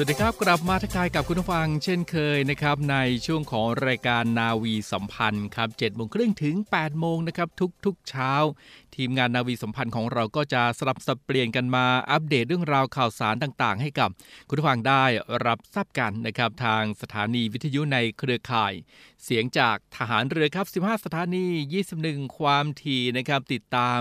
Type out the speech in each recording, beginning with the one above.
สวัสดีครับ กลับมาทักทายกับคุณผู้ฟังเช่นเคยนะครับ ในช่วงของรายการนาวีสัมพันธ์ครับ7โมงครึ่งถึง8โมงนะครับทุกๆเช้า ทีมงานนาวีสัมพันธ์ของเราก็จะสลับสับเปลี่ยนกันมาอัปเดตเรื่องราวข่าวสารต่างๆ ให้กับคุณผู้ฟังได้รับทราบกันนะครับทางสถานีวิทยุในเครือข่ายเสียงจากทหารเรือครับ 15 สถานี 21 ความถี่นะครับ ติดตาม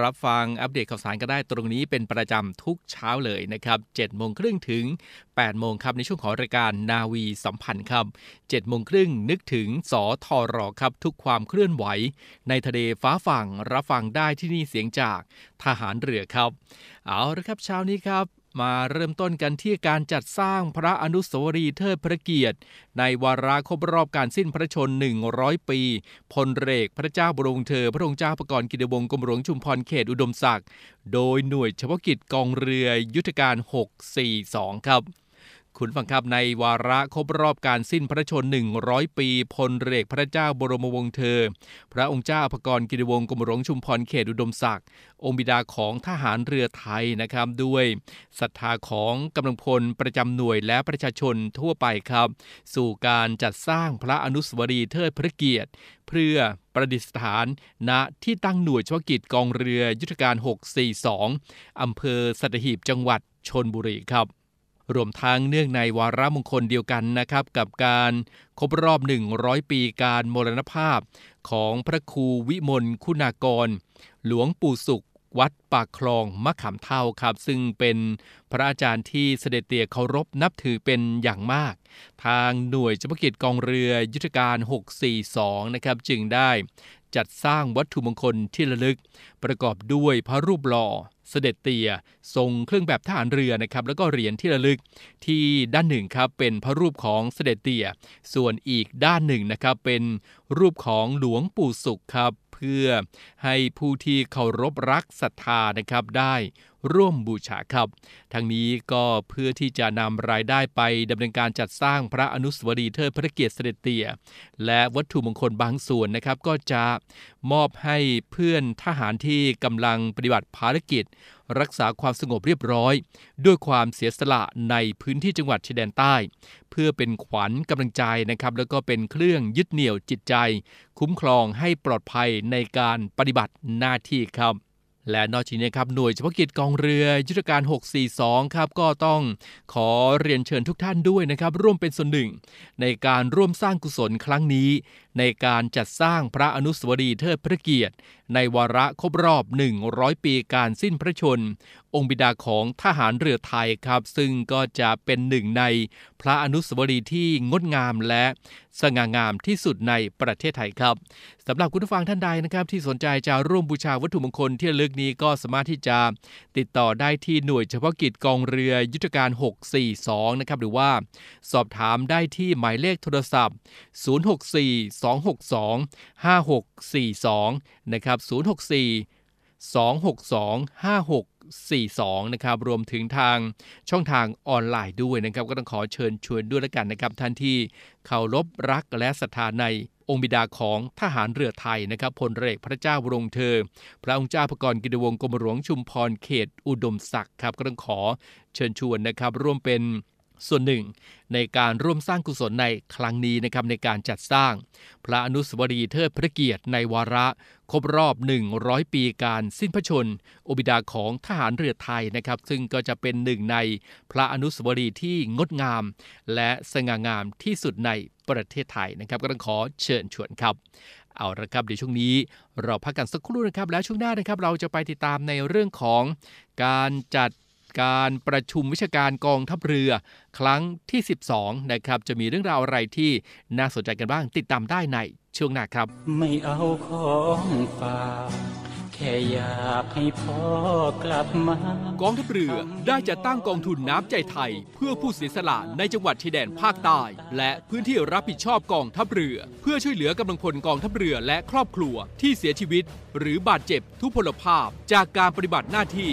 รับฟังอัปเดตข่าวสารก็ได้ตรงนี้เป็นประจำทุกเช้าเลยนะครับ7โมงครึ่งถึง 8 โมงครับ ในช่วงของรายการนาวีสัมพันธ์ครับ7โมงครึ่งนึกถึงสอทอรอครับ ทุกความเคลื่อนไหว ในทะเลฟ้าฝั่งรับฟังได้ที่นี่เสียงจากทหารเรือครับ เอาละครับเช้านี้ครับ มาเริ่มต้นกันที่การจัดสร้างพระอนุสาวรีย์เทิดพระเกียรติ ในวาระครบรอบการสิ้นพระชน 100 ปี พลเรกพระเจ้าบรมเธอ พระองค์เจ้าประกรณ์กิติวงศ์กรมหลวงชุมพรเขตอุดมศักดิ์ โดยหน่วยเฉพาะกิจกองเรือยุทธการ 642 ครับ คุณฟังครับในวาระครบรอบการสิ้นพระชน 100 ปีพลเรกพระเจ้าบรมวงศ์เธอ พระองค์เจ้าอภกรกิติวงศ์กรมหลวงชุมพรเขตอุดมศักดิ์องค์บิดาของทหารเรือไทยนะครับ ด้วยศรัทธาของกำลังพลประจำหน่วยและประชาชนทั่วไปครับ สู่การจัดสร้างพระอนุสาวรีย์เทิดพระเกียรติ เพื่อประดิษฐาน ณที่ตั้งหน่วยเฉพาะกิจกองเรือยุทธการ 642 อำเภอสัตหีบจังหวัดชนบุรีครับ รวมทั้งเนื่องในวาระมงคลเดียวกันนะครับกับการครบรอบ 100 ปีการมรณภาพของพระครูวิมลคุณากร หลวงปู่สุข วัดปากคลองมะขามเท่าครับ ซึ่งเป็นพระอาจารย์ที่เสด็จเตี่ยเคารพนับถือเป็นอย่างมาก ทางหน่วยเฉพาะกิจกองเรือยุทธการ 642 นะครับ จึงได้จัดสร้างวัตถุมงคลที่ระลึก ประกอบด้วยพระรูปหล่อเสด็จเตี่ยทรงเครื่องแบบทหารเรือนะครับแล้วก็เหรียญที่ระลึกที่ด้านหนึ่งครับเป็นพระรูปของเสด็จเตี่ยส่วนอีกด้านหนึ่งนะครับเป็นรูปของหลวงปู่สุขครับ เพื่อให้ผู้ที่เคารพรักศรัทธานะครับได้ ร่วมบูชาครับ ทั้งนี้ก็เพื่อที่จะนำรายได้ไปดำเนินการจัดสร้างพระอนุสาวรีย์เทิดพระเกียรติเสด็จเตี่ย และวัตถุมงคลบางส่วนนะครับ ก็จะมอบให้เพื่อนทหารที่กำลังปฏิบัติภารกิจ รักษาความสงบเรียบร้อย ด้วยความเสียสละในพื้นที่จังหวัดชายแดนใต้ เพื่อเป็นขวัญกำลังใจนะครับแล้วก็เป็นเครื่องยึดเหนี่ยวจิตใจ คุ้มครองให้ปลอดภัยในการปฏิบัติหน้าที่ครับ และนอกจากนี้ครับหน่วยเฉพาะกิจกองเรือยุทธการ 642 ครับก็ต้องขอเรียนเชิญทุกท่านด้วยนะครับร่วมเป็นส่วนหนึ่ง ในการร่วมสร้างกุศลครั้งนี้ในการจัดสร้างพระอนุสาวรีย์เทิดพระเกียรติ ในวาระครบรอบ 100 ปีการสิ้นพระชน องค์บิดาของทหารเรือไทยครับ ซึ่งก็จะเป็นหนึ่งในพระอนุสาวรีย์ที่งดงามและสง่างามที่สุดในประเทศไทยครับสำหรับคุณผู้ฟังท่านใดนะครับ ที่สนใจจะร่วมบูชาวัตถุมงคลที่ระลึกนี้ก็สามารถที่จะติดต่อได้ที่หน่วยเฉพาะกิจกองเรือยุทธการ 642 นะครับหรือว่า สอบถามได้ที่หมายเลขโทรศัพท์ 064 262 5642 นะครับ 064 262 5642 นะครับ รวมถึงทางช่องทางออนไลน์ด้วยนะครับ ก็ต้องขอเชิญชวนด้วยล้วกันนะครับ ท่านที่เคารพรักและศรัทธาในองค์บิดาของทหารเรือไทยนะครับพลเรือพระเจ้าวรงเธอ พระองค์เจ้าพระกรกิติวงศ์กรมหลวงชุมพรเขตอุดมศักดิ์ครับก็ต้องขอเชิญชวนนะครับ ร่วมเป็น ส่วนหนึ่ง ในการร่วมสร้างกุศลในครั้งนี้นะครับในการจัดสร้าง พระอนุสาวรีย์เทิดพระเกียรติในวาระ ครบรอบ 100 ปีการสิ้นพระชนม์บิดาของทหารเรือไทยนะครับ ซึ่งก็จะเป็นหนึ่งในพระอนุสาวรีย์ที่งดงาม และสง่างามที่สุดในประเทศไทยนะครับ ก็ต้องขอเชิญชวนครับเอาละครับเดี๋ยวช่วงนี้เราพักกันสักครู่นะครับ แล้วช่วงหน้านะครับเราจะไปติดตามในเรื่องของการจัด การประชุมวิชาการกองทัพเรือ ครั้งที่ 12 นะครับ จะมีเรื่องราวอะไรที่น่าสนใจกันบ้างติดตามได้ในช่วงหน้าครับ ไม่เอาของฝากแค่อยากให้พ่อกลับมากองทัพเรือได้จัดตั้งกองทุนน้ำใจไทย เพื่อผู้เสียสละในจังหวัดชายแดนภาคใต้และพื้นที่รับผิดชอบกองทัพเรือ เพื่อช่วยเหลือกำลังพลกองทัพเรือและครอบครัวที่เสียชีวิต หรือบาดเจ็บทุพพลภาพจากการปฏิบัติหน้าที่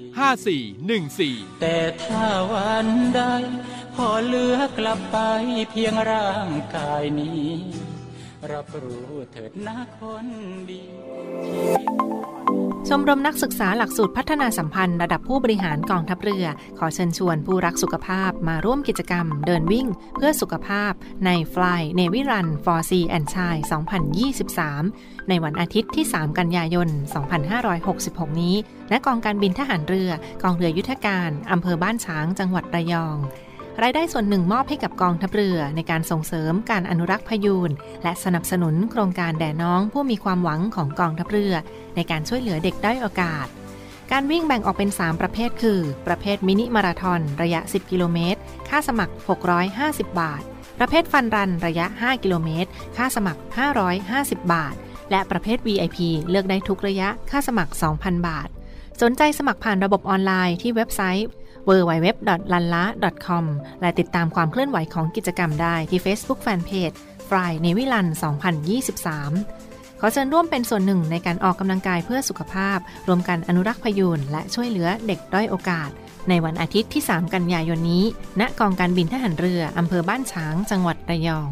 5414 แต่ถ้าวันใดพอเหลือกลับไปเพียงร่างกายนี้ รับรู้เถิดนะคนดีชมรมนักศึกษาหลักสูตรพัฒนาสัมพันธ์ระดับผู้บริหารกองทัพเรือ ขอเชิญชวนผู้รักสุขภาพมาร่วมกิจกรรม เดินวิ่ง เพื่อสุขภาพ ใน Fly Navy Run for Sea and Chai 2023 ในวันอาทิตย์ที่ 3 กันยายน 2566 นี้ ณกองการบินทหารเรือ กองเรือยุทธการ อำเภอบ้านฉาง จังหวัดระยอง รายได้ส่วนหนึ่งมอบให้กับกองทัพเรือในการส่งเสริมการอนุรักษ์พยูนและสนับสนุนโครงการแด่น้องผู้มีความหวังของกองทัพเรือ ในการช่วยเหลือเด็กด้อยโอกาส การวิ่งแบ่งออกเป็น 3 ประเภทคือ ประเภทมินิมาราทอนระยะ 10 กิโลเมตร ค่าสมัคร 650 บาท ประเภทฟันรันระยะ 5 กิโลเมตร ค่าสมัคร 550 บาทและประเภท VIP เลือกได้ทุกระยะ ค่าสมัคร 2,000 บาท สนใจสมัครผ่านระบบออนไลน์ที่เว็บไซต์ www.lanla.com และติดตามความเคลื่อนไหวของกิจกรรมได้ที่ Facebook Fanpage Fly Navy Run 2023 ขอเชิญร่วมเป็นส่วนหนึ่งในการออกกำลังกายเพื่อสุขภาพ รวมกันอนุรักษ์พยูนและช่วยเหลือเด็กด้อยโอกาส ในวันอาทิตย์ที่ 3 กันยายนนี้ ณ กองการบินทหารเรืออำเภอบ้านฉาง จังหวัดระยอง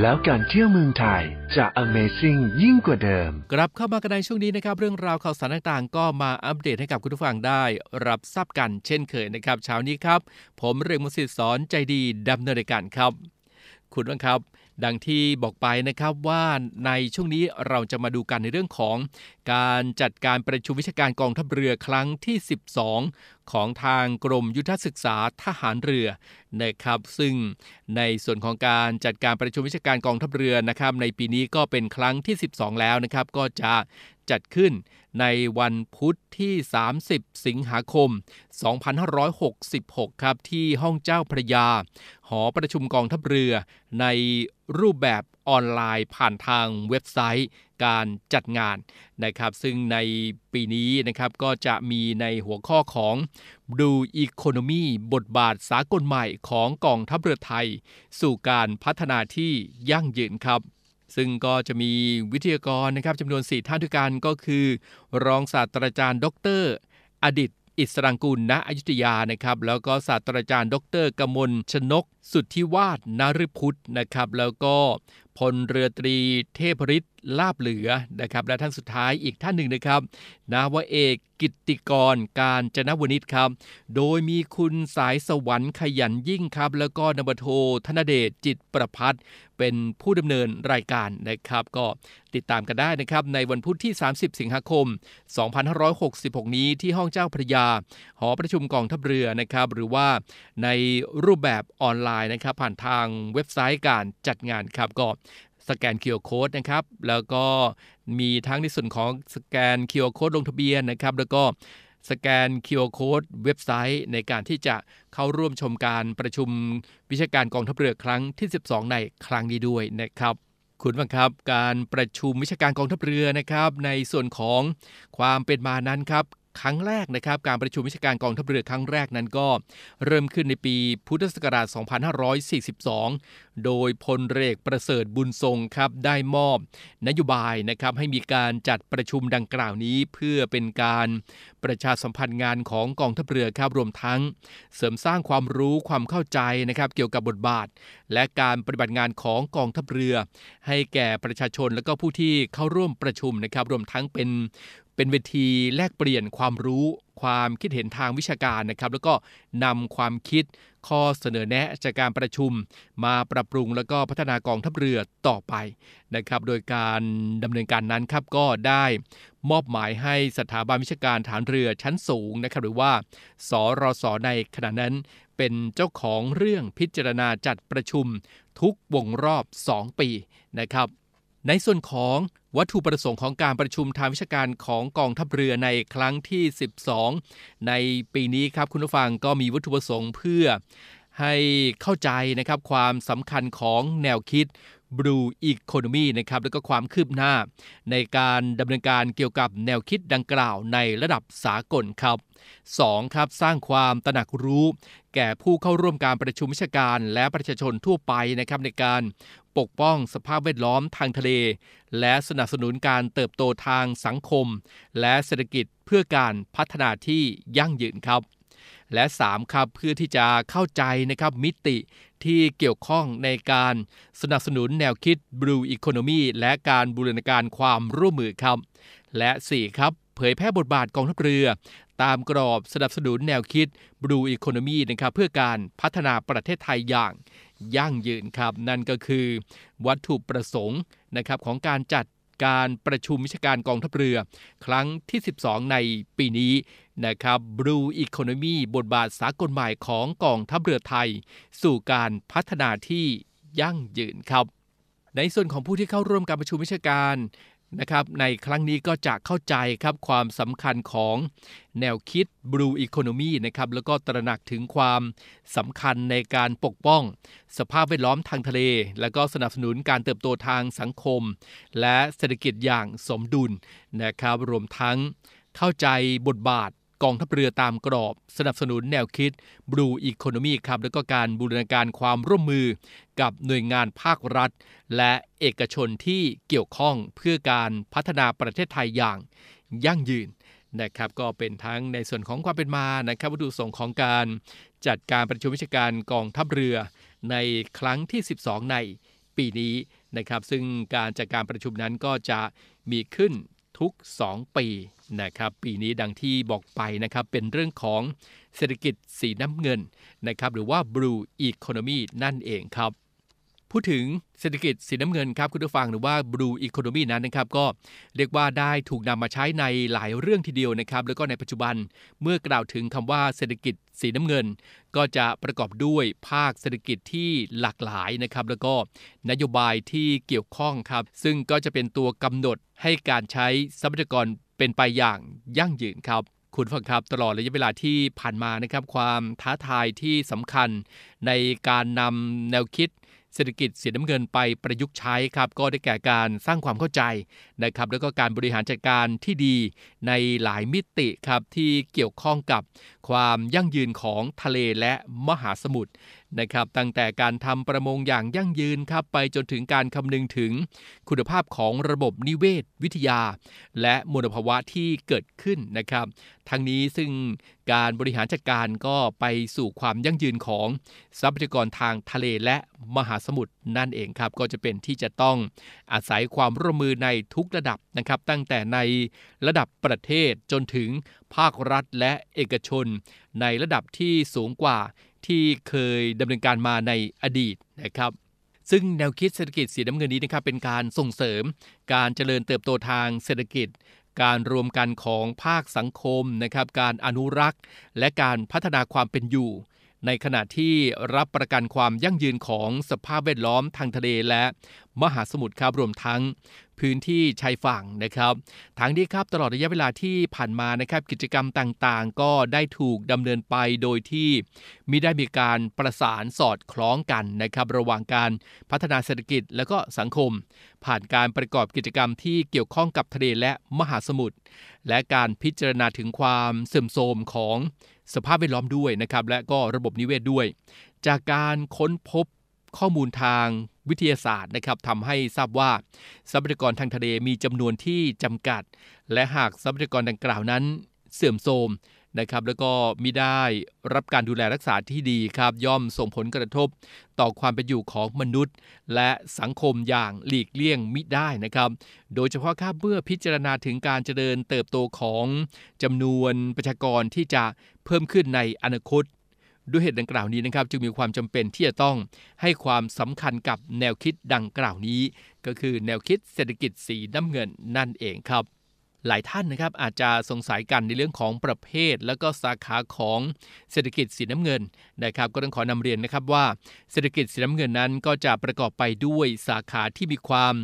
แล้วการเที่ยวเมืองไทยจะ Amazing ยิ่งกว่าเดิม กลับเข้ามากันในช่วงนี้นะครับ เรื่องราวข่าวสารต่างๆ ก็มาอัปเดตให้กับคุณผู้ฟังได้ รับทราบกันเช่นเคยนะครับเช้านี้ครับ ผมเรืองมศิษย์สอนใจดีดำเนินรายการครับ คุณผู้ฟังครับ ดังที่บอกไปนะครับว่าในช่วงนี้เราจะมาดูกันในเรื่องของ การจัดการประชุมวิชาการกองทัพเรือครั้งที่ 12 ของทางกรมยุทธศึกษาทหารเรือนะครับ ซึ่งในส่วนของการจัดการประชุมวิชาการกองทัพเรือนะครับ ในปีนี้ก็เป็นครั้งที่ 12 แล้วนะครับ ก็จะ จัดขึ้นในวันพุธที่ 30 สิงหาคม 2566 ครับ ที่ห้องเจ้าพระยา หอประชุมกองทัพเรือ ในรูปแบบออนไลน์ผ่านทางเว็บไซต์การจัดงานนะครับ ซึ่งในปีนี้นะครับก็จะมีในหัวข้อของดูอีโคโนมีบทบาทสากลใหม่ของกองทัพเรือไทย สู่การพัฒนาที่ยั่งยืนครับ ซึ่งก็จะมีวิทยากรนะครับจำนวน 4 ท่านด้วยกันก็คือ รองศาสตราจารย์ ดร อดิตอิสรังกุลณอยุธยานะครับ แล้วก็ศาสตราจารย์ ดรกมลชนก สุทธิวาฒนฤพุทธนะครับ แล้วก็พลเรือตรีเทพฤทธิ ลาบเหลือนะครับ และท่านสุดท้ายอีกท่านหนึ่งนะครับ นาวเอกกิตติกรการจนวนิชครับ โดยมีคุณสายสวรรค์ขยันยิ่งครับ แล้วก็นบโทธนเดชจิตประพัฒเป็นผู้ดำเนินรายการนะครับ ก็ติดตามกันได้นะครับ ในวันพุธที่ 30 สิงหาคม 2566 นี้ที่ห้องเจ้าพระยา หอประชุมกองทัพเรือนะครับ หรือว่าในรูปแบบออนไลน์นะครับ ผ่านทางเว็บไซต์การจัดงานครับก็ สแกน QR Code นะครับ แล้วก็มีทั้งในส่วนของสแกน QR Code ลงทะเบียนนะครับ แล้วก็สแกน QR Code เว็บไซต์ ในการที่จะเข้าร่วมชมการประชุมวิชาการกองทัพเรือครั้งที่ 12 ในครั้งนี้ด้วยนะครับคุณบังครับ การประชุมวิชาการกองทัพเรือนะครับ ในส่วนของความเป็นมานั้นครับ ครั้งแรกนะครับ การประชุมวิชาการกองทัพเรือครั้งแรกนั้นก็เริ่มขึ้นในปีพุทธศักราช 2542 โดยพลเรกประเสริฐบุญทรงครับได้มอบ นโยบายนะครับให้มีการจัดประชุมดังกล่าวนี้ เพื่อเป็นการประชาสัมพันธ์งานของกองทัพเรือครับรวมทั้ง เสริมสร้างความรู้ความเข้าใจนะครับเกี่ยวกับบทบาท และการปฏิบัติงานของกองทัพเรือ ให้แก่ประชาชนและก็ผู้ที่เข้าร่วมประชุมนะครับรวมทั้งเป็น เป็นเวทีแลกเปลี่ยนความรู้ ความคิดเห็นทางวิชาการนะครับ แล้วก็นำความคิดข้อเสนอแนะจากการประชุม มาปรับปรุงแล้วก็พัฒนากองทัพเรือต่อไปนะครับ โดยการดำเนินการนั้นครับก็ได้มอบหมายให้สถาบันวิชาการฐานเรือชั้นสูงนะครับ หรือว่าสรสในขณะนั้นเป็นเจ้าของเรื่องพิจารณาจัดประชุมทุกวงรอบ 2 ปีนะครับ ในส่วนของ วัตถุประสงค์ของการประชุมทางวิชาการของกองทัพเรือในครั้งที่ 12 ในปีนี้ครับคุณผู้ฟังก็มีวัตถุประสงค์เพื่อให้เข้าใจนะครับความสำคัญของแนวคิด Blue Economy นะครับแล้วก็ความคืบหน้า ในการดำเนินการเกี่ยวกับแนวคิดดังกล่าวในระดับสากลครับ 2. ครับสร้างความตระหนักรู้ แก่ผู้เข้าร่วมการประชุมวิชาการและประชาชนทั่วไปนะครับในการ ปกป้องสภาพแวดล้อมทางทะเล และสนับสนุนการเติบโตทางสังคม และเศรษฐกิจเพื่อการพัฒนาที่ยั่งยืนครับ และ 3 ครับเพื่อที่จะเข้าใจนะครับมิติที่เกี่ยวข้องในการสนับสนุนแนวคิด Blue Economy และการบูรณาการความร่วมมือครับ และ 4 ครับเผยแพร่บทบาทกองทัพเรือ ตามกรอบสนับสนุนแนวคิด Blue Economy นะครับเพื่อการพัฒนาประเทศไทยอย่าง ยั่งยืนครับ นั่นก็คือ วัตถุประสงค์นะครับของการจัดการประชุมวิชาการกองทัพเรือ ครั้งที่ 12 ในปีนี้นะครับ Blue Economy บทบาทสากลใหม่ของกองทัพเรือไทย สู่การพัฒนาที่ยั่งยืนครับ ในส่วนของผู้ที่เข้าร่วมการประชุมวิชาการ นะครับในครั้งนี้ก็จะเข้าใจครับความสำคัญของแนวคิด Blue Economy นะครับแล้วก็ตระหนักถึงความสำคัญในการปกป้อง สภาพแวดล้อมทางทะเล และก็สนับสนุนการเติบโตทางสังคม และเศรษฐกิจอย่างสมดุลนะครับรวมทั้งเข้าใจบทบาท กองทัพเรือตามกรอบ สนับสนุนแนวคิด Blue Economy ครับแล้วก็การบูรณาการความร่วมมือกับหน่วยงานภาครัฐ และเอกชนที่เกี่ยวข้องเพื่อการพัฒนาประเทศไทยอย่างยั่งยืนนะครับก็เป็นทั้งในส่วนของความเป็นมานะครับวัตถุประสงค์ของการจัดการประชุมวิชาการกองทัพเรือ ในครั้งที่ 12 ในปีนี้นะครับซึ่งการจัดการประชุมนั้นก็จะมีขึ้นทุก 2 ปี นะครับปีนี้ดังที่บอกไปนะครับเป็นเรื่องของเศรษฐกิจสีน้ำเงินนะครับหรือว่า Blue Economy นั่นเองครับ พูดถึงเศรษฐกิจสีน้ำเงินครับคุณผู้ฟังหรือว่า Blue Economy นั้นนะครับก็เรียกว่าได้ถูกนำมาใช้ในหลายเรื่องทีเดียวนะครับแล้วก็ในปัจจุบันเมื่อกล่าวถึงคำว่าเศรษฐกิจสีน้ำเงิน ก็จะประกอบด้วยภาคเศรษฐกิจที่หลากหลายนะครับแล้วก็นโยบายที่เกี่ยวข้องครับซึ่งก็จะเป็นตัวกำหนดให้การใช้ทรัพยากร เป็นไปอย่างยั่งยืนครับคุณฟังครับตลอดระยะเวลาที่ผ่านมานะครับ ความท้าทายที่สำคัญในการนำแนวคิดเศรษฐกิจสีน้ำเงินไปประยุกต์ใช้ครับ ก็ได้แก่การสร้างความเข้าใจนะครับ แล้วก็การบริหารจัดการที่ดีในหลายมิติครับที่เกี่ยวข้องกับความยั่งยืนของทะเลและมหาสมุทร นะครับตั้งแต่การทำประมงอย่างยั่งยืนครับไปจนถึงการคำนึงถึงคุณภาพของระบบนิเวศวิทยา และมลภาวะที่เกิดขึ้นนะครับ ทั้งนี้ซึ่งการบริหารจัดการก็ไปสู่ความยั่งยืนของทรัพยากรทางทะเลและมหาสมุทรนั่นเองครับก็จะเป็นที่จะต้องอาศัยความร่วมมือในทุกระดับนะครับ ตั้งแต่ในระดับประเทศจนถึงภาครัฐและเอกชน ในระดับที่สูงกว่า ที่เคยดำเนินการมาในอดีตนะครับซึ่งแนวคิดเศรษฐกิจสีน้ำเงินนี้นะครับเป็นการส่งเสริม การเจริญเติบโตทางเศรษฐกิจ การรวมกันของภาคสังคมนะครับการอนุรักษ์ และการพัฒนาความเป็นอยู่ ในขณะที่รับประกันความยั่งยืนของสภาพแวดล้อมทางทะเลและมหาสมุทรครับรวมทั้ง พื้นที่ชายฝั่งนะครับทางนี้ครับตลอดระยะเวลาที่ผ่านมานะครับกิจกรรมต่างๆ ก็ได้ถูกดำเนินไปโดยที่มิได้มีการประสานสอดคล้องกันนะครับระหว่างการพัฒนาเศรษฐกิจและก็สังคม ผ่านการประกอบกิจกรรมที่เกี่ยวข้องกับทะเลและมหาสมุทรและการพิจารณาถึงความเสื่อมโทรมของสภาพแวดล้อมด้วยนะครับและก็ระบบนิเวศด้วย จากการค้นพบข้อมูลทาง วิทยาศาสตร์นะครับทำให้ทราบว่าทรัพยากรทางทะเลมีจำนวนที่จำกัด และหากทรัพยากรดังกล่าวนั้นเสื่อมโทรมนะครับแล้วก็มิได้รับการดูแลรักษาที่ดีครับย่อมส่งผลกระทบต่อความเป็นอยู่ของมนุษย์ และสังคมอย่างหลีกเลี่ยงมิได้นะครับ โดยเฉพาะครับเมื่อพิจารณาถึงการเจริญเติบโตของจำนวนประชากรที่จะเพิ่มขึ้นในอนาคต ด้วยเหตุดังกล่าวนี้นะครับจึงมีความจำเป็นที่จะต้องให้ความสำคัญกับแนวคิดดังกล่าวนี้ ก็คือแนวคิดเศรษฐกิจสีน้ำเงินนั่นเองครับ หลายท่านนะครับอาจจะสงสัยกันในเรื่องของประเภท แล้วก็สาขาของเศรษฐกิจสีน้ำเงินนะครับ ก็ต้องขอนำเรียนนะครับว่าเศรษฐกิจสีน้ำเงินนั้นก็จะประกอบไปด้วยสาขาที่มีความ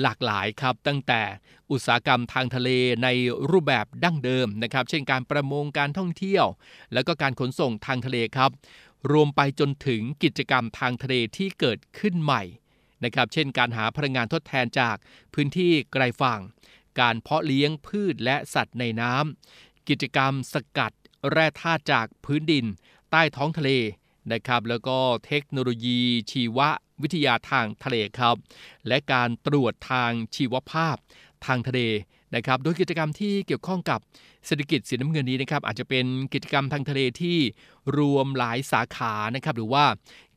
หลากหลายครับ ตั้งแต่อุตสาหกรรมทางทะเลในรูปแบบดั้งเดิมนะครับ เช่นการประมงการท่องเที่ยว แล้วก็การขนส่งทางทะเลครับ รวมไปจนถึงกิจกรรมทางทะเลที่เกิดขึ้นใหม่นะครับ เช่นการหาพลังงานทดแทนจากพื้นที่ไกลฝั่ง การเพาะเลี้ยงพืชและสัตว์ในน้ำกิจกรรมสกัดแร่ธาตุจากพื้นดิน ใต้ท้องทะเลนะครับ แล้วก็เทคโนโลยีชีววิทยาทางทะเลครับ และการตรวจทางชีวภาพทางทะเลนะครับ โดยกิจกรรมที่เกี่ยวข้องกับเศรษฐกิจสีน้ำเงินนี้นะครับ อาจจะเป็นกิจกรรมทางทะเลที่รวมหลายสาขานะครับ หรือว่า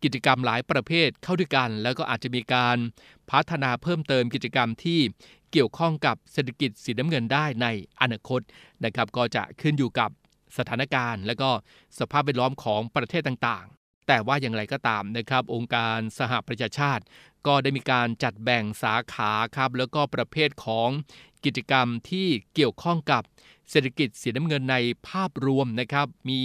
กิจกรรมหลายประเภทเข้าด้วยกัน แล้วก็อาจจะมีการพัฒนาเพิ่มเติมกิจกรรมที่ เกี่ยวข้องกับเศรษฐกิจสีน้ำเงินได้ในอนาคตนะครับก็จะขึ้นอยู่กับสถานการณ์ และก็สภาพแวดล้อมของประเทศต่างๆ แต่ว่าอย่างไรก็ตามนะครับ องค์การสหประชาชาติ ก็ได้มีการจัดแบ่งสาขาครับแล้วก็ประเภทของกิจกรรมที่เกี่ยวข้องกับเศรษฐกิจสีน้ำเงินในภาพรวมนะครับ มี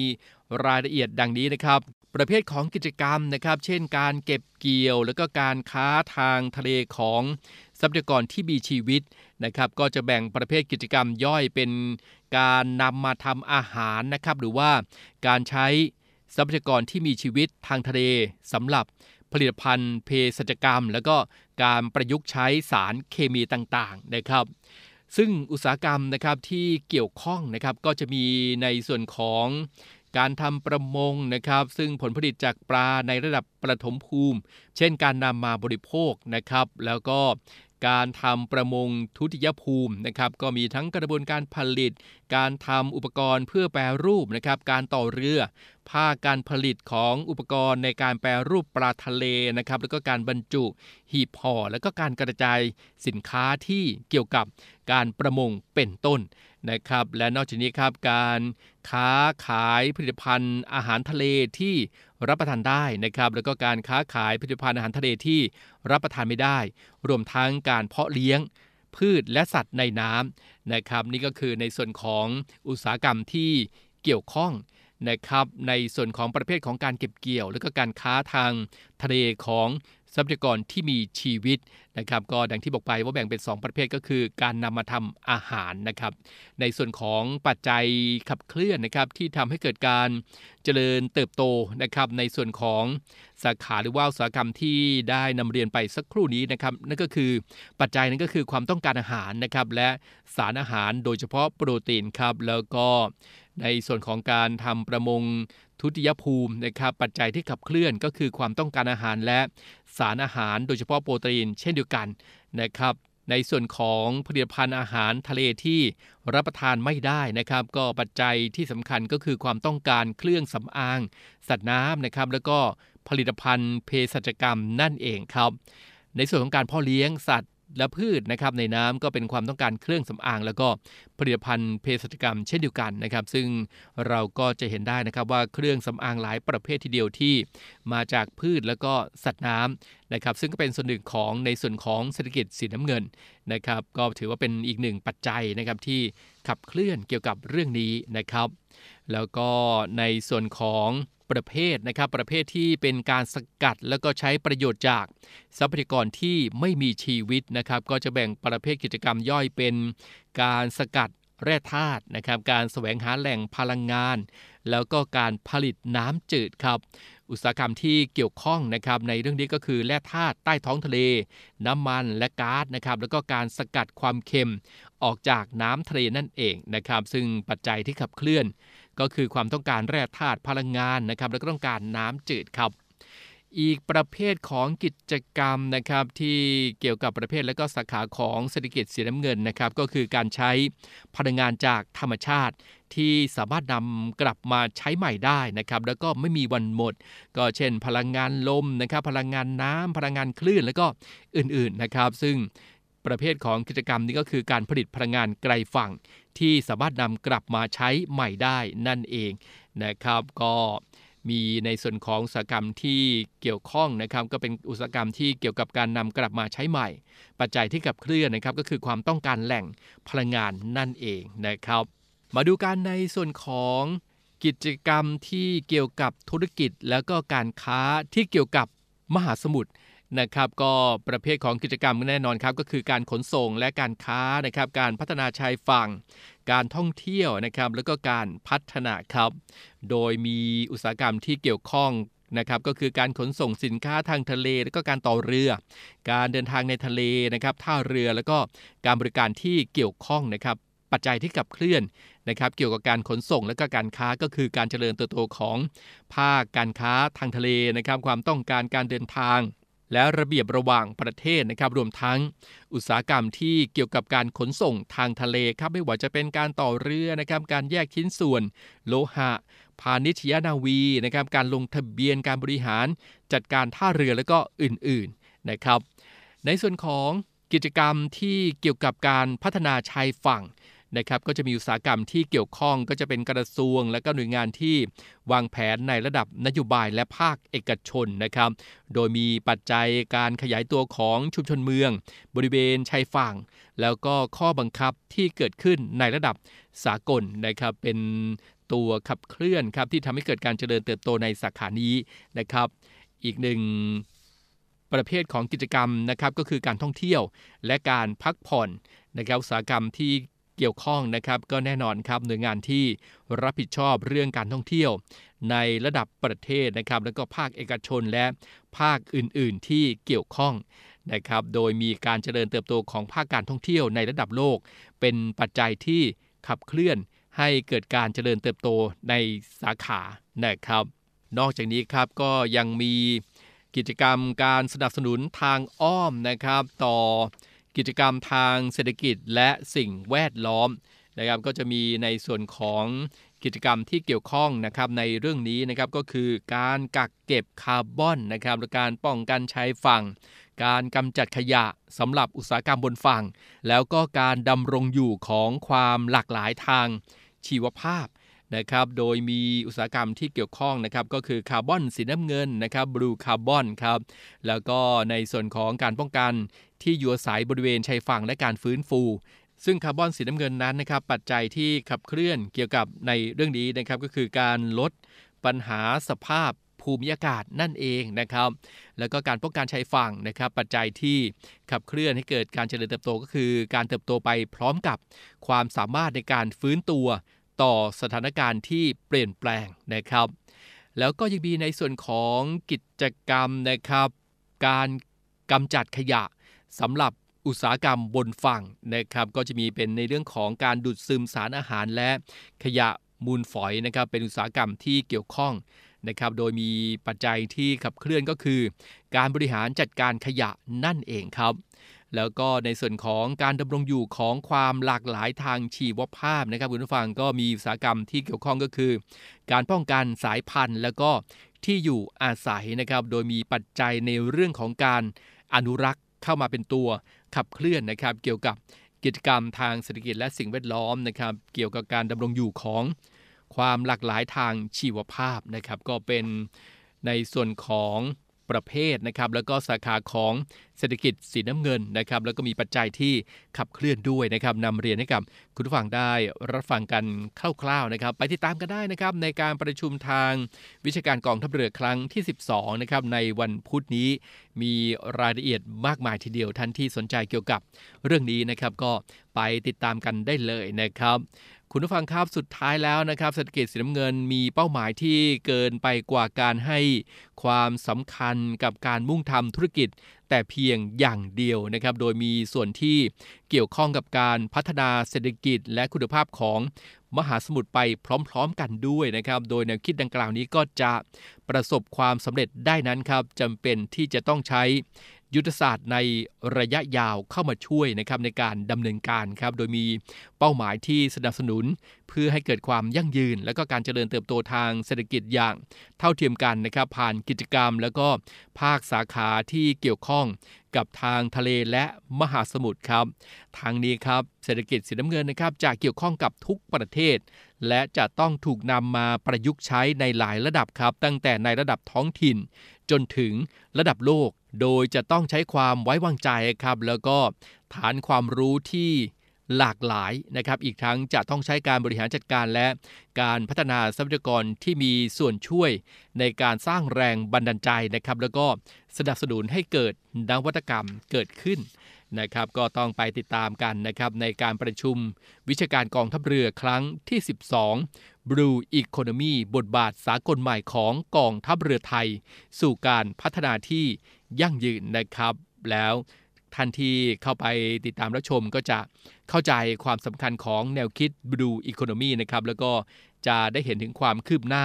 รายละเอียดดังนี้นะครับ ประเภทของกิจกรรมนะครับ เช่นการเก็บเกี่ยว แล้วก็การค้าทางทะเลของ ทรัพยากรที่มีชีวิตนะครับ ก็จะแบ่งประเภทกิจกรรมย่อยเป็นการนำมาทำอาหารนะครับ หรือว่าการใช้ทรัพยากรที่มีชีวิตทางทะเลสำหรับผลิตภัณฑ์เภสัชกรรม แล้วก็การประยุกต์ใช้สารเคมีต่างๆนะครับ ซึ่งอุตสาหกรรมนะครับที่เกี่ยวข้องนะครับก็จะมีในส่วนของการทำประมงนะครับ ซึ่งผลผลิตจากปลาในระดับประถมภูมิ เช่นการนำมาบริโภคนะครับ แล้วก็ การทำประมงทุติยภูมินะครับก็มีทั้งกระบวนการผลิต การทำอุปกรณ์เพื่อแปรรูปนะครับการต่อเรือภาคการผลิตของอุปกรณ์ในการแปรรูปปลาทะเลนะครับแล้วก็การบรรจุหีบห่อแล้วก็การกระจายสินค้าที่เกี่ยวกับการประมงเป็นต้นนะครับ และนอกจากนี้ครับการ ค้าขายผลิตภัณฑ์อาหารทะเลที่รับประทานได้นะครับ แล้วก็การค้าขายผลิตภัณฑ์อาหารทะเลที่รับประทานไม่ได้ รวมทั้งการเพาะเลี้ยงพืชและสัตว์ในน้ำนะครับ นี่ก็คือในส่วนของอุตสาหกรรมที่เกี่ยวข้องนะครับ ในส่วนของประเภทของการเก็บเกี่ยว และก็การค้าทางทะเลของ ทรัพยากรที่มีชีวิตนะครับก็ดังที่บอกไปว่าแบ่งเป็น 2 ประเภทก็คือ การนำมาทำอาหารนะครับในส่วนของปัจจัยขับเคลื่อนนะครับที่ทำให้เกิดการเจริญเติบโตนะครับในส่วนของสาขาหรือว่าอุตสาหกรรมที่ได้นำเรียนไปสักครู่นี้นะครับนั่นก็คือปัจจัยนั้นก็คือความต้องการอาหารนะครับและสารอาหารโดยเฉพาะโปรตีนครับแล้วก็ในส่วนของการทำประมง ทุติยภูมินะครับปัจจัยที่ขับเคลื่อนก็คือความต้องการอาหารและสารอาหารโดยเฉพาะโปรตีนเช่นเดียวกันนะครับในส่วนของผลิตภัณฑ์อาหารทะเลที่รับประทานไม่ได้นะครับ ก็ปัจจัยที่สำคัญก็คือความต้องการเครื่องสำอาง สัตว์น้ำนะครับ แล้วก็ผลิตภัณฑ์เภสัชกรรมนั่นเองครับ ในส่วนของการพาะเลี้ยงสัตว์ และพืชนะครับในน้ำก็เป็นความต้องการเครื่องสำอาง แล้วก็ผลิตภัณฑ์เภสัชกรรมเช่นเดียวกันนะครับ ซึ่งเราก็จะเห็นได้นะครับว่าเครื่องสำอางหลายประเภททีเดียวที่มาจากพืชแล้วก็สัตว์น้ำนะครับซึ่งก็เป็นส่วนหนึ่งของในส่วนของเศรษฐกิจสีน้ำเงินนะครับก็ถือว่าเป็นอีกหนึ่งปัจจัยนะครับที่ขับเคลื่อนเกี่ยวกับเรื่องนี้นะครับ แล้วก็ในส่วนของ ประเภทนะครับ ประเภทที่เป็นการสกัดแล้วก็ใช้ประโยชน์จากทรัพยากรที่ไม่มีชีวิตนะครับ ก็จะแบ่งประเภทกิจกรรมย่อยเป็น การสกัดแร่ธาตุนะครับ การแสวงหาแหล่งพลังงาน แล้วก็การผลิตน้ำจืดครับ อุตสาหกรรมที่เกี่ยวข้องนะครับในเรื่องนี้ก็คือแร่ธาตุใต้ท้องทะเล น้ำมันและก๊าซนะครับ แล้วก็การสกัดความเค็มออกจากน้ำทะเลนั่นเองนะครับ ซึ่งปัจจัยที่ขับเคลื่อน ก็คือความต้องการแร่ธาตุพลังงานนะครับแล้วก็ต้องการน้ำจืดครับ อีกประเภทของกิจกรรมนะครับที่เกี่ยวกับประเภทและก็สาขาของเศรษฐกิจสีน้ำเงินนะครับก็คือการใช้พลังงานจากธรรมชาติที่สามารถนำกลับมาใช้ใหม่ได้นะครับ แล้วก็ไม่มีวันหมด ก็เช่น พลังงานลมนะครับ พลังงานน้ำพลังงานคลื่น แล้วก็อื่นๆนะครับ ซึ่ง ประเภทของกิจกรรมนี้ก็คือการผลิตพลังงานไกลฝั่ง ที่สามารถนำกลับมาใช้ใหม่ได้นั่นเองนะครับก็มีในส่วนของอุตสาหกรรมที่เกี่ยวข้องนะครับก็เป็นอุตสาหกรรมที่เกี่ยวกับการนำกลับมาใช้ใหม่ ปัจจัยที่ขับเคลื่อนนะครับก็คือความต้องการแหล่งพลังงานนั่นเองนะครับ มาดูการในส่วนของกิจกรรมที่เกี่ยวกับธุรกิจ แล้วก็การค้าที่เกี่ยวกับมหาสมุทร นะครับก็ประเภทของกิจกรรมแน่นอนครับก็คือการขนส่งและการค้านะครับการพัฒนาชายฝั่ง การท่องเที่ยวนะครับแล้วก็การพัฒนาครับ โดยมีอุตสาหกรรมที่เกี่ยวข้องนะครับก็คือการขนส่งสินค้าทางทะเล แล้วก็การต่อเรือ การเดินทางในทะเลนะครับท่าเรือแล้วก็การบริการที่เกี่ยวข้องนะครับปัจจัยที่ขับเคลื่อนนะครับเกี่ยวกับการขนส่งและก็การค้าก็คือการเจริญเติบโตของภาคการค้าทางทะเลนะครับความต้องการการเดินทาง และระเบียบระหว่างประเทศนะครับรวมทั้งอุตสาหกรรมที่เกี่ยวกับการขนส่งทางทะเลครับไม่ว่าจะเป็นการต่อเรือนะครับการแยกชิ้นส่วน โลหะ พาณิชยนาวีนะครับการลงทะเบียนการบริหาร จัดการท่าเรือแล้วก็อื่นๆนะครับ ในส่วนของกิจกรรมที่เกี่ยวกับการพัฒนาชายฝั่ง นะครับก็จะมีอุตสาหกรรมที่เกี่ยวข้องก็จะเป็นกระทรวง และก็หน่วยงานที่วางแผนในระดับนโยบายและภาคเอกชนนะครับ โดยมีปัจจัยการขยายตัวของชุมชนเมือง บริเวณชายฝั่ง แล้วก็ข้อบังคับที่เกิดขึ้นในระดับสากลนะครับเป็นตัวขับเคลื่อนครับที่ทำให้เกิดการเจริญเติบโตในสาขานี้นะครับ อีกหนึ่งประเภทของกิจกรรมนะครับก็คือการท่องเที่ยวและการพักผ่อนนะครับอุตสาหกรรมที่ กี่ยวข้องนะครับก็แน่นอนครับหน่วยงานที่รับผิดชอบเรื่องการท่องเที่ยว ในระดับประเทศนะครับแล้วก็ภาคเอกชนและภาคอื่น ๆ ที่เกี่ยวข้องนะครับโดยมีการเจริญเติบโตของภาคการท่องเที่ยวในระดับโลก เป็นปัจจัยที่ขับเคลื่อนให้เกิดการเจริญเติบโตในสาขานะครับ นอกจากนี้ครับก็ยังมีกิจกรรมการสนับสนุนทางอ้อมนะครับ ต่อ กิจกรรมทางเศรษฐกิจและสิ่งแวดล้อมนะครับก็จะมีในส่วนของกิจกรรมที่เกี่ยวข้องนะครับในเรื่องนี้นะครับก็คือการกักเก็บคาร์บอนนะครับและการป้องกันชายฝั่ง การกำจัดขยะสำหรับอุตสาหกรรมบนฝั่ง แล้วก็การดำรงอยู่ของความหลากหลายทางชีวภาพนะครับโดยมีอุตสาหกรรมที่เกี่ยวข้องนะครับก็คือคาร์บอนสีน้ำเงินนะครับ Blue Carbon ครับแล้วก็ในส่วนของการป้องกัน ที่อยู่อาศัยบริเวณชายฝั่งและการฟื้นฟู ซึ่งคาร์บอนสีน้ำเงินนั้นนะครับปัจจัยที่ขับเคลื่อนเกี่ยวกับในเรื่องนี้นะครับก็คือการลดปัญหาสภาพภูมิอากาศนั่นเองนะครับ แล้วก็การป้องกันชายฝั่งนะครับ ปัจจัยที่ขับเคลื่อนให้เกิดการเจริญเติบโตก็คือ การเติบโตไปพร้อมกับความสามารถในการฟื้นตัวต่อสถานการณ์ที่เปลี่ยนแปลงนะครับ แล้วก็ยังมีในส่วนของกิจกรรมนะครับ การกำจัดขยะ สำหรับอุตสาหกรรมบนฝั่งนะครับก็จะมีเป็นในเรื่องของการดูดซึมสารอาหารและขยะมูลฝอยนะครับเป็นอุตสาหกรรมที่เกี่ยวข้องนะครับโดยมีปัจจัยที่ขับเคลื่อนก็คือ การบริหารจัดการขยะนั่นเองครับ แล้วก็ในส่วนของการดำรงอยู่ของความหลากหลายทางชีวภาพนะครับคุณผู้ฟังก็มีอุตสาหกรรมที่เกี่ยวข้องก็คือ การป้องกันสายพันธุ์ แล้วก็ที่อยู่อาศัยนะครับโดยมีปัจจัยในเรื่องของการอนุรักษ์ เข้ามาเป็นตัวขับเคลื่อนนะครับเกี่ยวกับกิจกรรมทางเศรษฐกิจและสิ่งแวดล้อมนะครับเกี่ยวกับการดำรงอยู่ของความหลากหลายทางชีวภาพนะครับก็เป็นในส่วนของ ประเภทนะครับแล้วก็สาขาของเศรษฐกิจสีน้ำเงินนะครับแล้วก็มีปัจจัยที่ขับเคลื่อนด้วยนะครับนำเรียนให้กับคุณผู้ฟังได้รับฟังกันคร่าวๆนะครับไปติดตามกันได้นะครับในการประชุมทางวิชาการกองทัพเรือครั้งที่ 12นะครับในวันพุธนี้มีรายละเอียดมากมายทีเดียวท่านที่สนใจเกี่ยวกับเรื่องนี้นะครับก็ไปติดตามกันได้เลยนะครับ คุณผู้ฟังครับสุดท้ายแล้วนะครับเศรษฐกิจสีน้ำเงินมีเป้าหมายที่เกินไปกว่าการให้ความสำคัญกับการมุ่งทำธุรกิจแต่เพียงอย่างเดียวนะครับ โดยมีส่วนที่เกี่ยวข้องกับการพัฒนาเศรษฐกิจและคุณภาพของมหาสมุทรไปพร้อมๆกันด้วยนะครับ โดยแนวคิดดังกล่าวนี้ก็จะประสบความสำเร็จได้นั้นครับจำเป็นที่จะต้องใช้ ยุทธศาสตร์ในระยะยาวเข้ามาช่วยนะครับในการดำเนินการครับโดยมีเป้าหมายที่สนับสนุน เพื่อให้เกิดความยั่งยืน และก็การเจริญเติบโตทางเศรษฐกิจอย่างเท่าเทียมกันนะครับ ผ่านกิจกรรม แล้วก็ภาคสาขาที่เกี่ยวข้องกับทางทะเลและมหาสมุทรครับ ทางนี้ครับเศรษฐกิจสีน้ำเงินนะครับจะเกี่ยวข้องกับทุกประเทศ และจะต้องถูกนำมาประยุกต์ใช้ในหลายระดับครับ ตั้งแต่ในระดับท้องถิ่น จนถึงระดับโลก โดยจะต้องใช้ความไว้วางใจครับ แล้วก็ฐานความรู้ที่หลากหลายนะครับ อีกทั้งจะต้องใช้การบริหารจัดการและการพัฒนาทรัพยากรที่มีส่วนช่วยในการสร้างแรงบันดาลใจนะครับ แล้วก็สนับสนุนให้เกิดนวัตกรรมเกิดขึ้น นะครับก็ต้องไปติดตามกันนะครับในการประชุมวิชาการกองทัพเรือครั้งที่ 12 Blue Economy บทบาทสากลใหม่ของกองทัพเรือไทย สู่การพัฒนาที่ยั่งยืนนะครับ แล้วท่านที่เข้าไปติดตามรับชมก็จะเข้าใจความสำคัญของแนวคิด Blue Economy นะครับแล้วก็จะได้เห็นถึงความคืบหน้า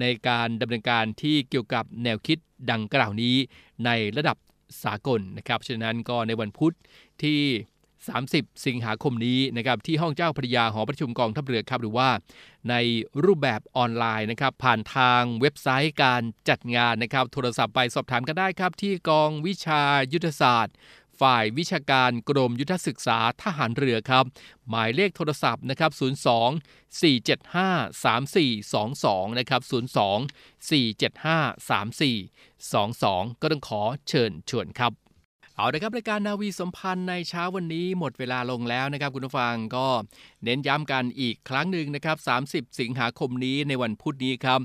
ในการดำเนินการที่เกี่ยวกับแนวคิดดังกล่าวนี้ในระดับ สากลนะครับฉะนั้นก็ในวันพุธที่ 30 สิงหาคมนี้นะครับที่ห้องเจ้าพระยาหอประชุมกองทัพเรือครับหรือว่า ในรูปแบบออนไลน์นะครับผ่านทางเว็บไซต์การจัดงานนะครับโทรศัพท์ไปสอบถามกันได้ครับที่กองวิชายุทธศาสตร์ ฝ่ายวิชาการกรมยุทธศึกษาทหารเรือครับ หมายเลขโทรศัพท์นะครับ 02 475 3422 นะครับ 02 475 3422 ก็ต้องขอเชิญชวนครับ เอาละครับรายการนาวีสัมพันธ์ในเช้าวันนี้หมดเวลาลงแล้วนะครับคุณผู้ฟังก็เน้นย้ำกันอีกครั้งหนึ่งนะครับ 30 สิงหาคมนี้ในวันพุธนี้ครับ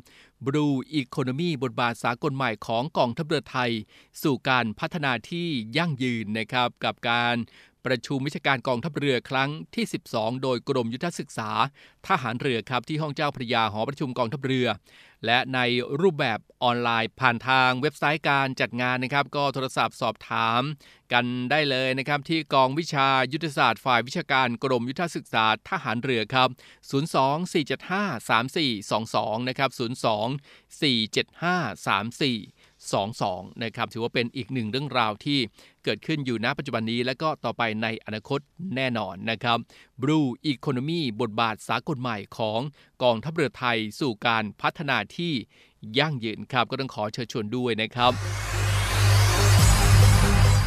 Blue Economy บทบาทสากลใหม่ของกองทัพเรือไทย สู่การพัฒนาที่ยั่งยืนนะครับกับการประชุมวิชาการกองทัพเรือครั้งที่ 12 โดยกรมยุทธศึกษาทหารเรือครับที่ห้องเจ้าพระยาหอประชุมกองทัพเรือ และในรูปแบบออนไลน์ผ่านทางเว็บไซต์การจัดงานนะครับ ก็โทรศัพท์สอบถามกันได้เลยนะครับ ที่กองวิชายุทธศาสตร์ฝ่ายวิชาการกรมยุทธศึกษาทหารเรือครับ 02-475-3422 นะครับ 02-475-34 22 นะครับ ถือว่าเป็นอีกหนึ่งเรื่องราวที่เกิดขึ้นอยู่ณปัจจุบันนี้ และก็ต่อไปในอนาคตแน่นอนนะครับ Blue Economy บทบาทสากลใหม่ของกองทัพเรือไทยสู่การพัฒนาที่ยั่งยืนครับ ก็ต้องขอเชิญชวนด้วยนะครับ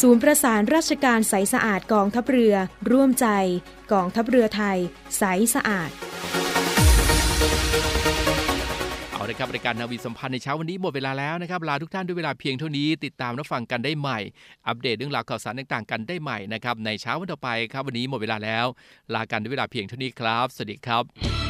ศูนย์ประสานราชการใสสะอาดกองทัพเรือ ร่วมใจ กองทัพเรือไทย ใสสะอาด เอาละครับรายการนาวีสัมพันธ์ในเช้าวันนี้หมดเวลาแล้วนะครับ ลาทุกท่านด้วยเวลาเพียงเท่านี้ติดตามรับฟังกันได้ใหม่ อัปเดตเรื่องราวข่าวสารต่างๆ กันได้ใหม่นะครับในเช้าวันต่อไปครับวันนี้หมดเวลาแล้ว ลากันด้วยเวลาเพียงเท่านี้ครับ สวัสดีครับ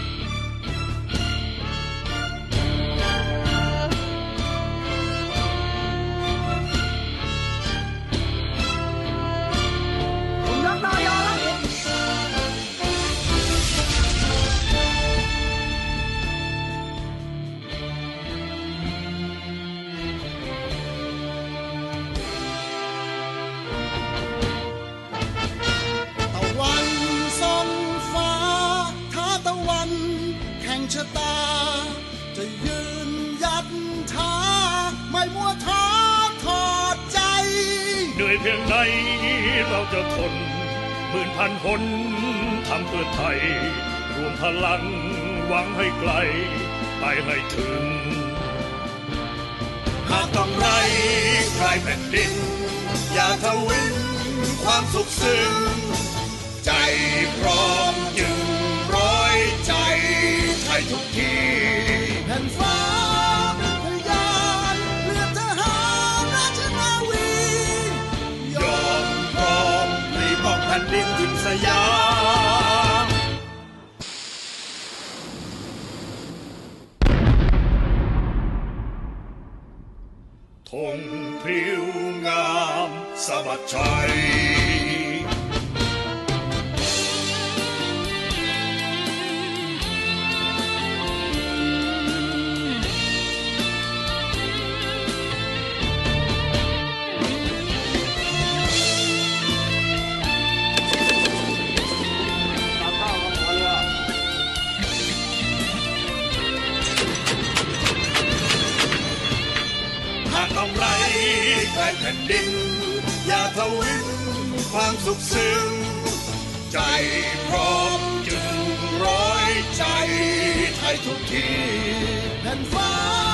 เพียเราจะทนหมื่นพันคนทำเพื่อไทย รวมพลังหวังให้ไกล ไปให้ถึง หากต้องไรใครแผ่นดิน อย่าทวินความสุขซึ้งใจพร้อมจึงร้อยใจไทยทุกที ทินสยามธ ความสุขซึ้งใจพร้อมจึงร้อยใจไทยทุกทีแผ่นฟ้า